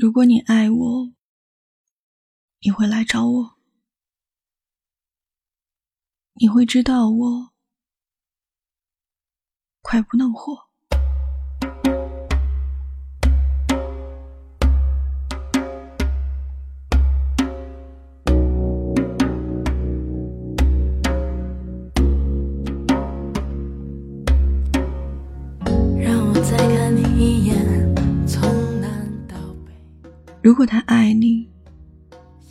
如果你爱我，你会来找我，你会知道我快不能活。如果他爱你，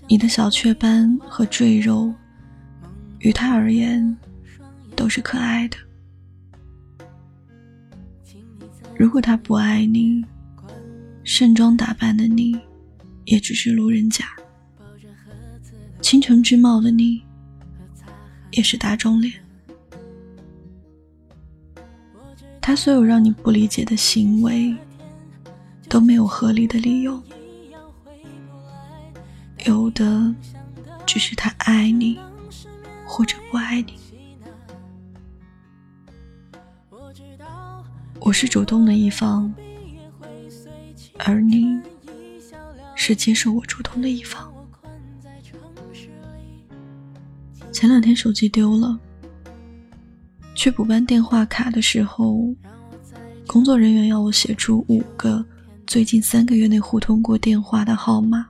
你的小雀斑和赘肉，于他而言都是可爱的；如果他不爱你，盛装打扮的你，也只是路人甲；倾城之貌的你，也是大众脸。他所有让你不理解的行为，都没有合理的理由。有的只是他爱你，或者不爱你。我是主动的一方，而你是接受我主动的一方。前两天手机丢了，去补办电话卡的时候，工作人员要我写出五个最近三个月内互通过电话的号码。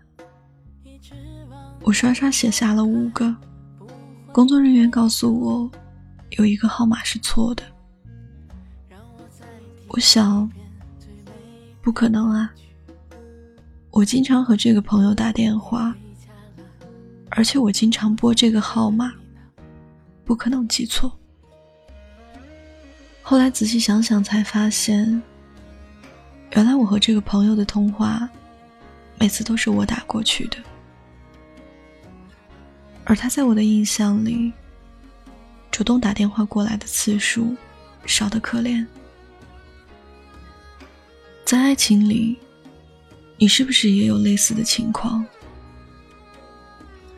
我刷刷写下了五个，工作人员告诉我，有一个号码是错的。我想，不可能啊！我经常和这个朋友打电话，而且我经常拨这个号码，不可能记错。后来仔细想想，才发现，原来我和这个朋友的通话，每次都是我打过去的。而他在我的印象里，主动打电话过来的次数少得可怜。在爱情里，你是不是也有类似的情况？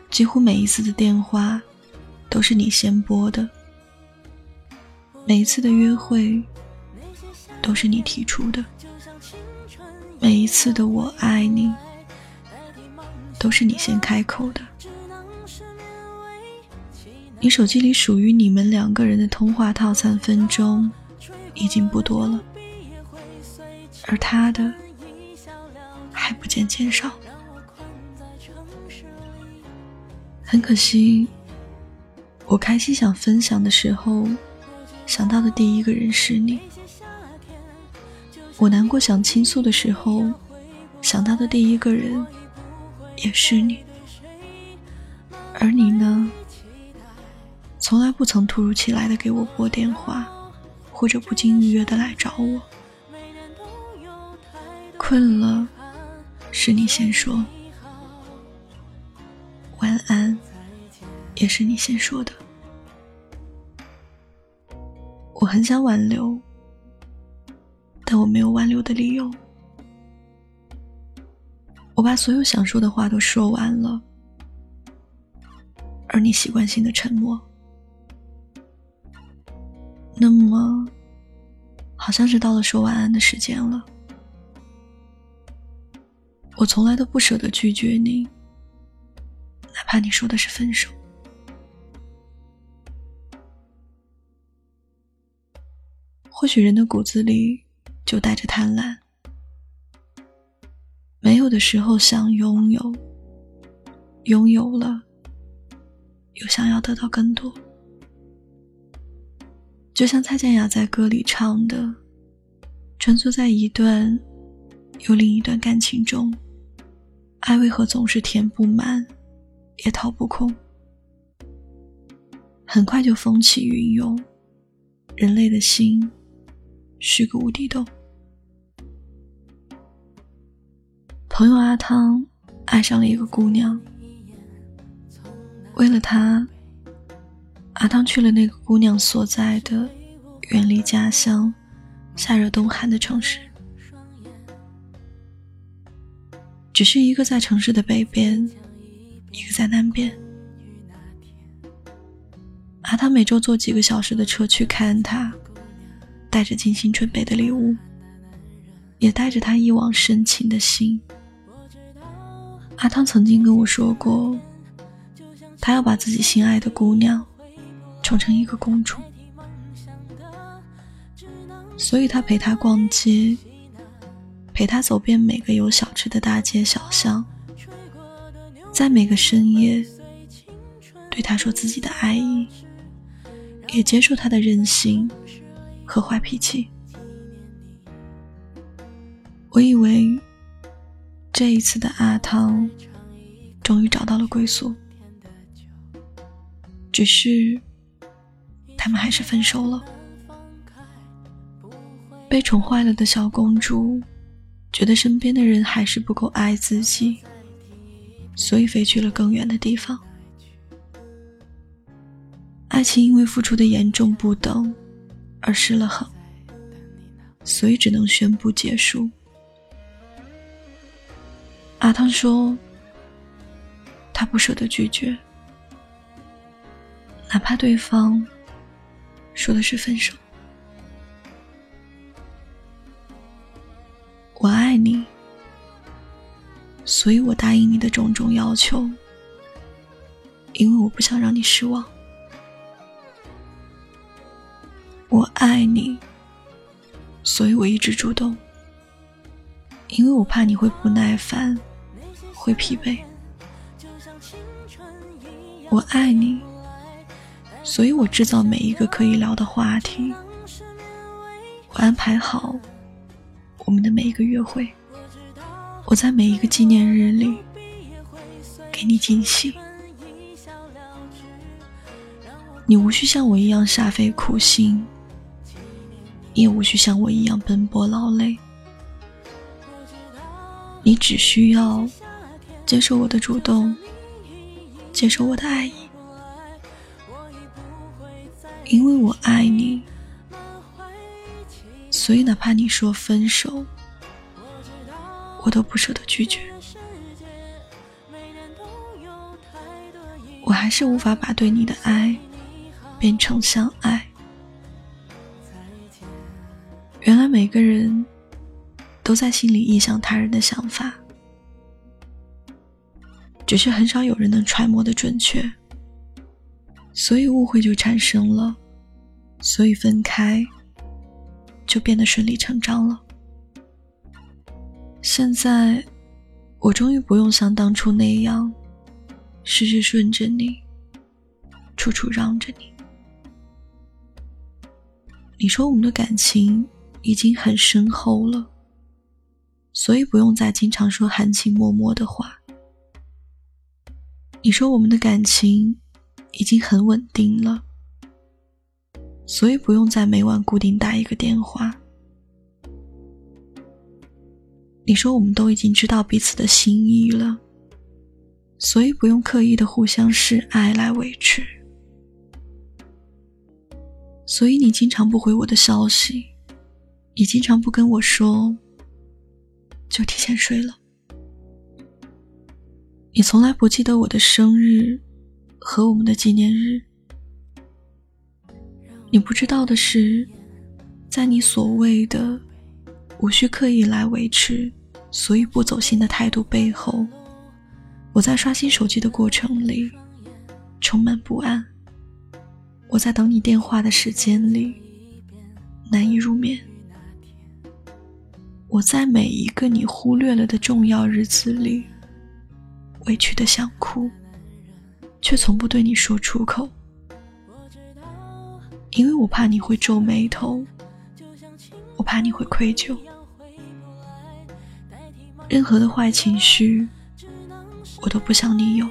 几乎每一次的电话都是你先拨的，每一次的约会都是你提出的，每一次的我爱你都是你先开口的。你手机里属于你们两个人的通话套餐分钟已经不多了，而他的还不见减少。很可惜，我开心想分享的时候，想到的第一个人是你；我难过想倾诉的时候，想到的第一个人也是你。而你呢？从来不曾突如其来的给我拨电话，或者不经预约的来找我。困了，是你先说；晚安，也是你先说的。我很想挽留，但我没有挽留的理由。我把所有想说的话都说完了，而你习惯性的沉默。那么，好像是到了说晚安的时间了。我从来都不舍得拒绝你，哪怕你说的是分手。或许人的骨子里就带着贪婪，没有的时候想拥有，拥有了又想要得到更多。就像蔡健雅在歌里唱的：“穿梭在一段又另一段感情中，爱为何总是填不满，也掏不空？很快就风起云涌，人类的心是个无底洞。”朋友阿汤爱上了一个姑娘，为了她。阿汤去了那个姑娘所在的、远离家乡、夏热冬寒的城市。只是一个在城市的北边，一个在南边。阿汤每周坐几个小时的车去看她，带着精心准备的礼物，也带着他一往深情的心。阿汤曾经跟我说过，他要把自己心爱的姑娘宠成一个公主，所以他陪她逛街，陪她走遍每个有小吃的大街小巷，在每个深夜对她说自己的爱意，也接受她的任性和坏脾气。我以为。这一次的阿汤终于找到了归宿，只是他们还是分手了。被宠坏了的小公主觉得身边的人还是不够爱自己，所以飞去了更远的地方。爱情因为付出的严重不等而失了衡，所以只能宣布结束。阿汤说：“他不舍得拒绝，哪怕对方说的是分手。我爱你，所以我答应你的种种要求，因为我不想让你失望。我爱你，所以我一直主动，因为我怕你会不耐烦。”会疲惫。我爱你，所以我制造每一个可以聊的话题。我安排好我们的每一个约会。我在每一个纪念日里给你惊喜。你无需像我一样煞费苦心，也无需像我一样奔波劳累。你只需要。接受我的主动，接受我的爱意，因为我爱你，所以哪怕你说分手，我都不舍得拒绝。我还是无法把对你的爱变成相爱。原来每个人都在心里臆想他人的想法。只是很少有人能揣摩的准确，所以误会就产生了，所以分开就变得顺理成章了。现在，我终于不用像当初那样，事事顺着你，处处让着你。你说我们的感情已经很深厚了，所以不用再经常说含情脉脉的话。你说我们的感情已经很稳定了，所以不用再每晚固定打一个电话。你说我们都已经知道彼此的心意了，所以不用刻意的互相示爱来维持。所以你经常不回我的消息，你经常不跟我说，就提前睡了。你从来不记得我的生日和我们的纪念日。你不知道的是，在你所谓的无需刻意来维持，所以不走心的态度背后，我在刷新手机的过程里充满不安。我在等你电话的时间里难以入眠。我在每一个你忽略了的重要日子里。委屈的想哭，却从不对你说出口，因为我怕你会皱眉头，我怕你会愧疚。任何的坏情绪，我都不想你有，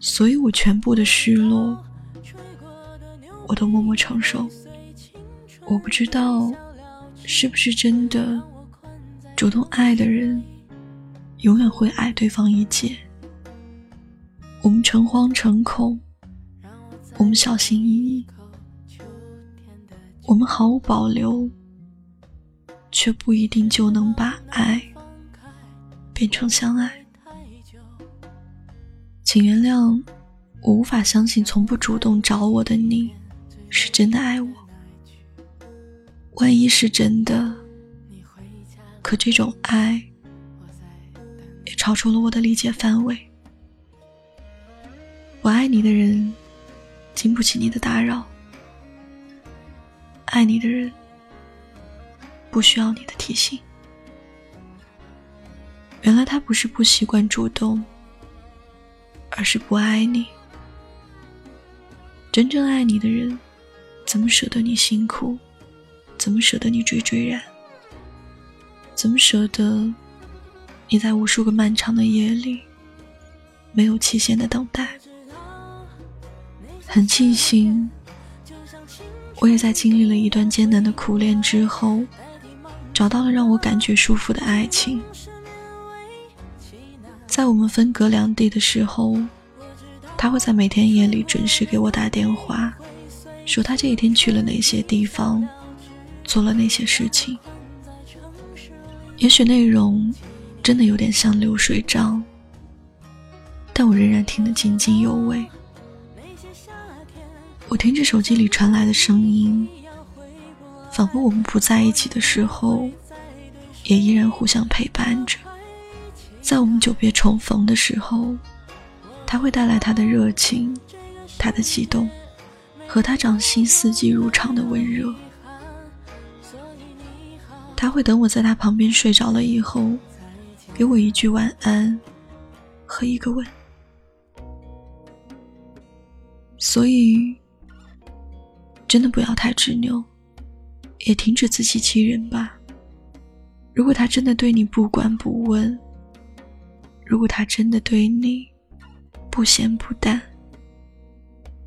所以我全部的失落，我都默默承受。我不知道，是不是真的，主动爱的人。永远会爱对方一截。我们诚惶诚恐，我们小心翼翼，我们毫无保留，却不一定就能把爱变成相爱。请原谅，我无法相信从不主动找我的你是真的爱我。万一是真的，可这种爱也。超出了我的理解范围。我爱你的人，经不起你的打扰；爱你的人，不需要你的提醒。原来他不是不习惯主动，而是不爱你。真正爱你的人，怎么舍得你辛苦？怎么舍得你惴惴然？怎么舍得你在无数个漫长的夜里，没有期限的等待？很庆幸，我也在经历了一段艰难的苦恋之后，找到了让我感觉舒服的爱情。在我们分隔两地的时候，他会在每天夜里准时给我打电话，说他这一天去了哪些地方，做了哪些事情。也许内容真的有点像流水账，但我仍然听得津津有味。我听着手机里传来的声音，仿佛我们不在一起的时候，也依然互相陪伴着。在我们久别重逢的时候，他会带来他的热情，他的激动，和他掌心四季如常的温热。他会等我在他旁边睡着了以后，给我一句晚安和一个吻。所以，真的不要太执拗，也停止自欺欺人吧。如果他真的对你不管不问，如果他真的对你不咸不淡，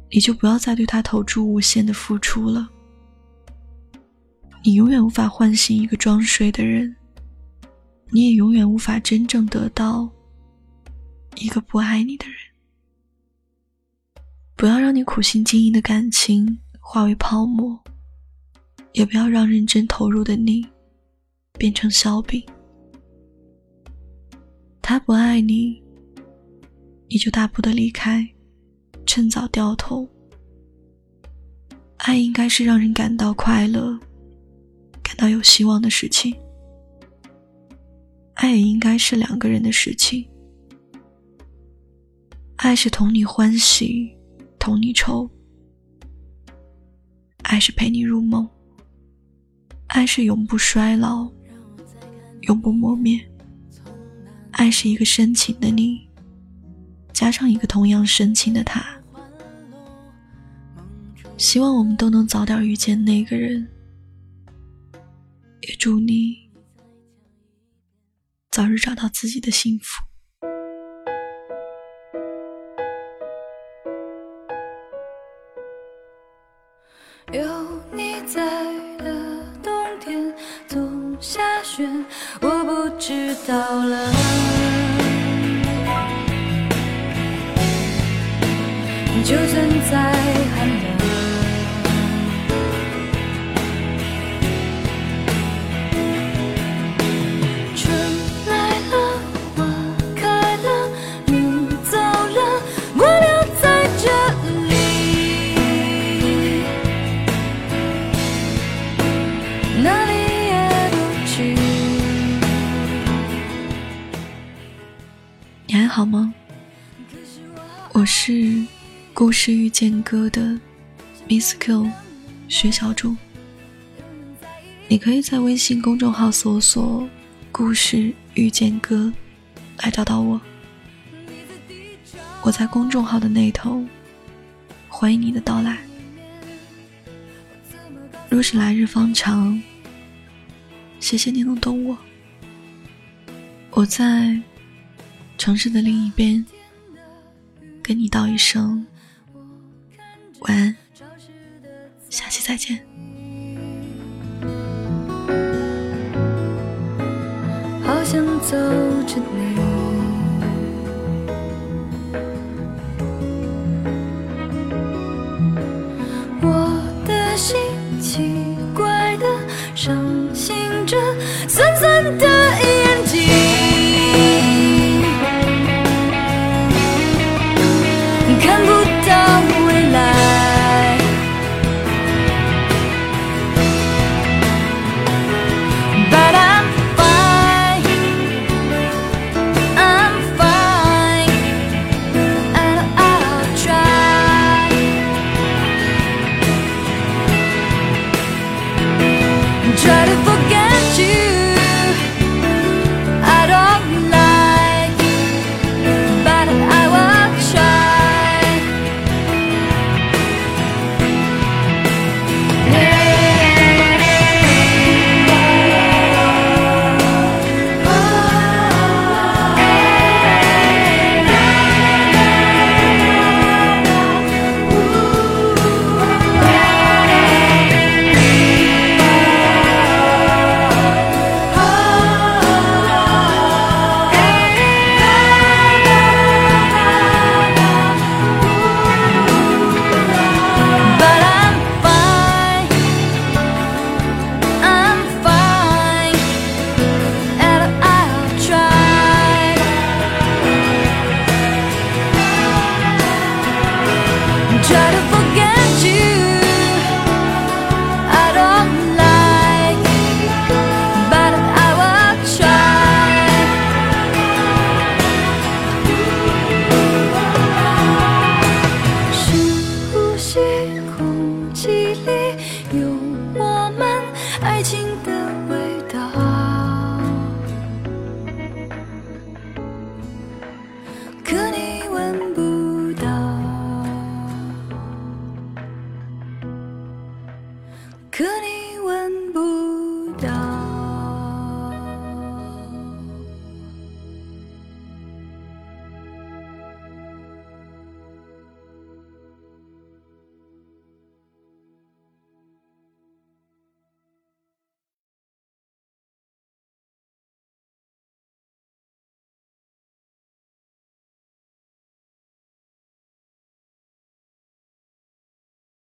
你就不要再对他投注无限的付出了。你永远无法唤醒一个装睡的人，你也永远无法真正得到一个不爱你的人。不要让你苦心经营的感情化为泡沫，也不要让认真投入的你变成笑柄。他不爱你，你就大步的离开，趁早掉头。爱应该是让人感到快乐、感到有希望的事情。爱也应该是两个人的事情。爱是同你欢喜，同你愁。爱是陪你入梦。爱是永不衰老，永不磨灭。爱是一个深情的你，加上一个同样深情的他。希望我们都能早点遇见那个人，也祝你早日找到自己的幸福。知道了。就算在是遇见歌的 Miss Q 薛小竹，你可以在微信公众号搜索“故事遇见歌”来找到我。我在公众号的那头，欢迎你的到来。若是来日方长，谢谢你能懂我。我在城市的另一边，跟你道一声。晚安，下期再见。好想走着你， 그래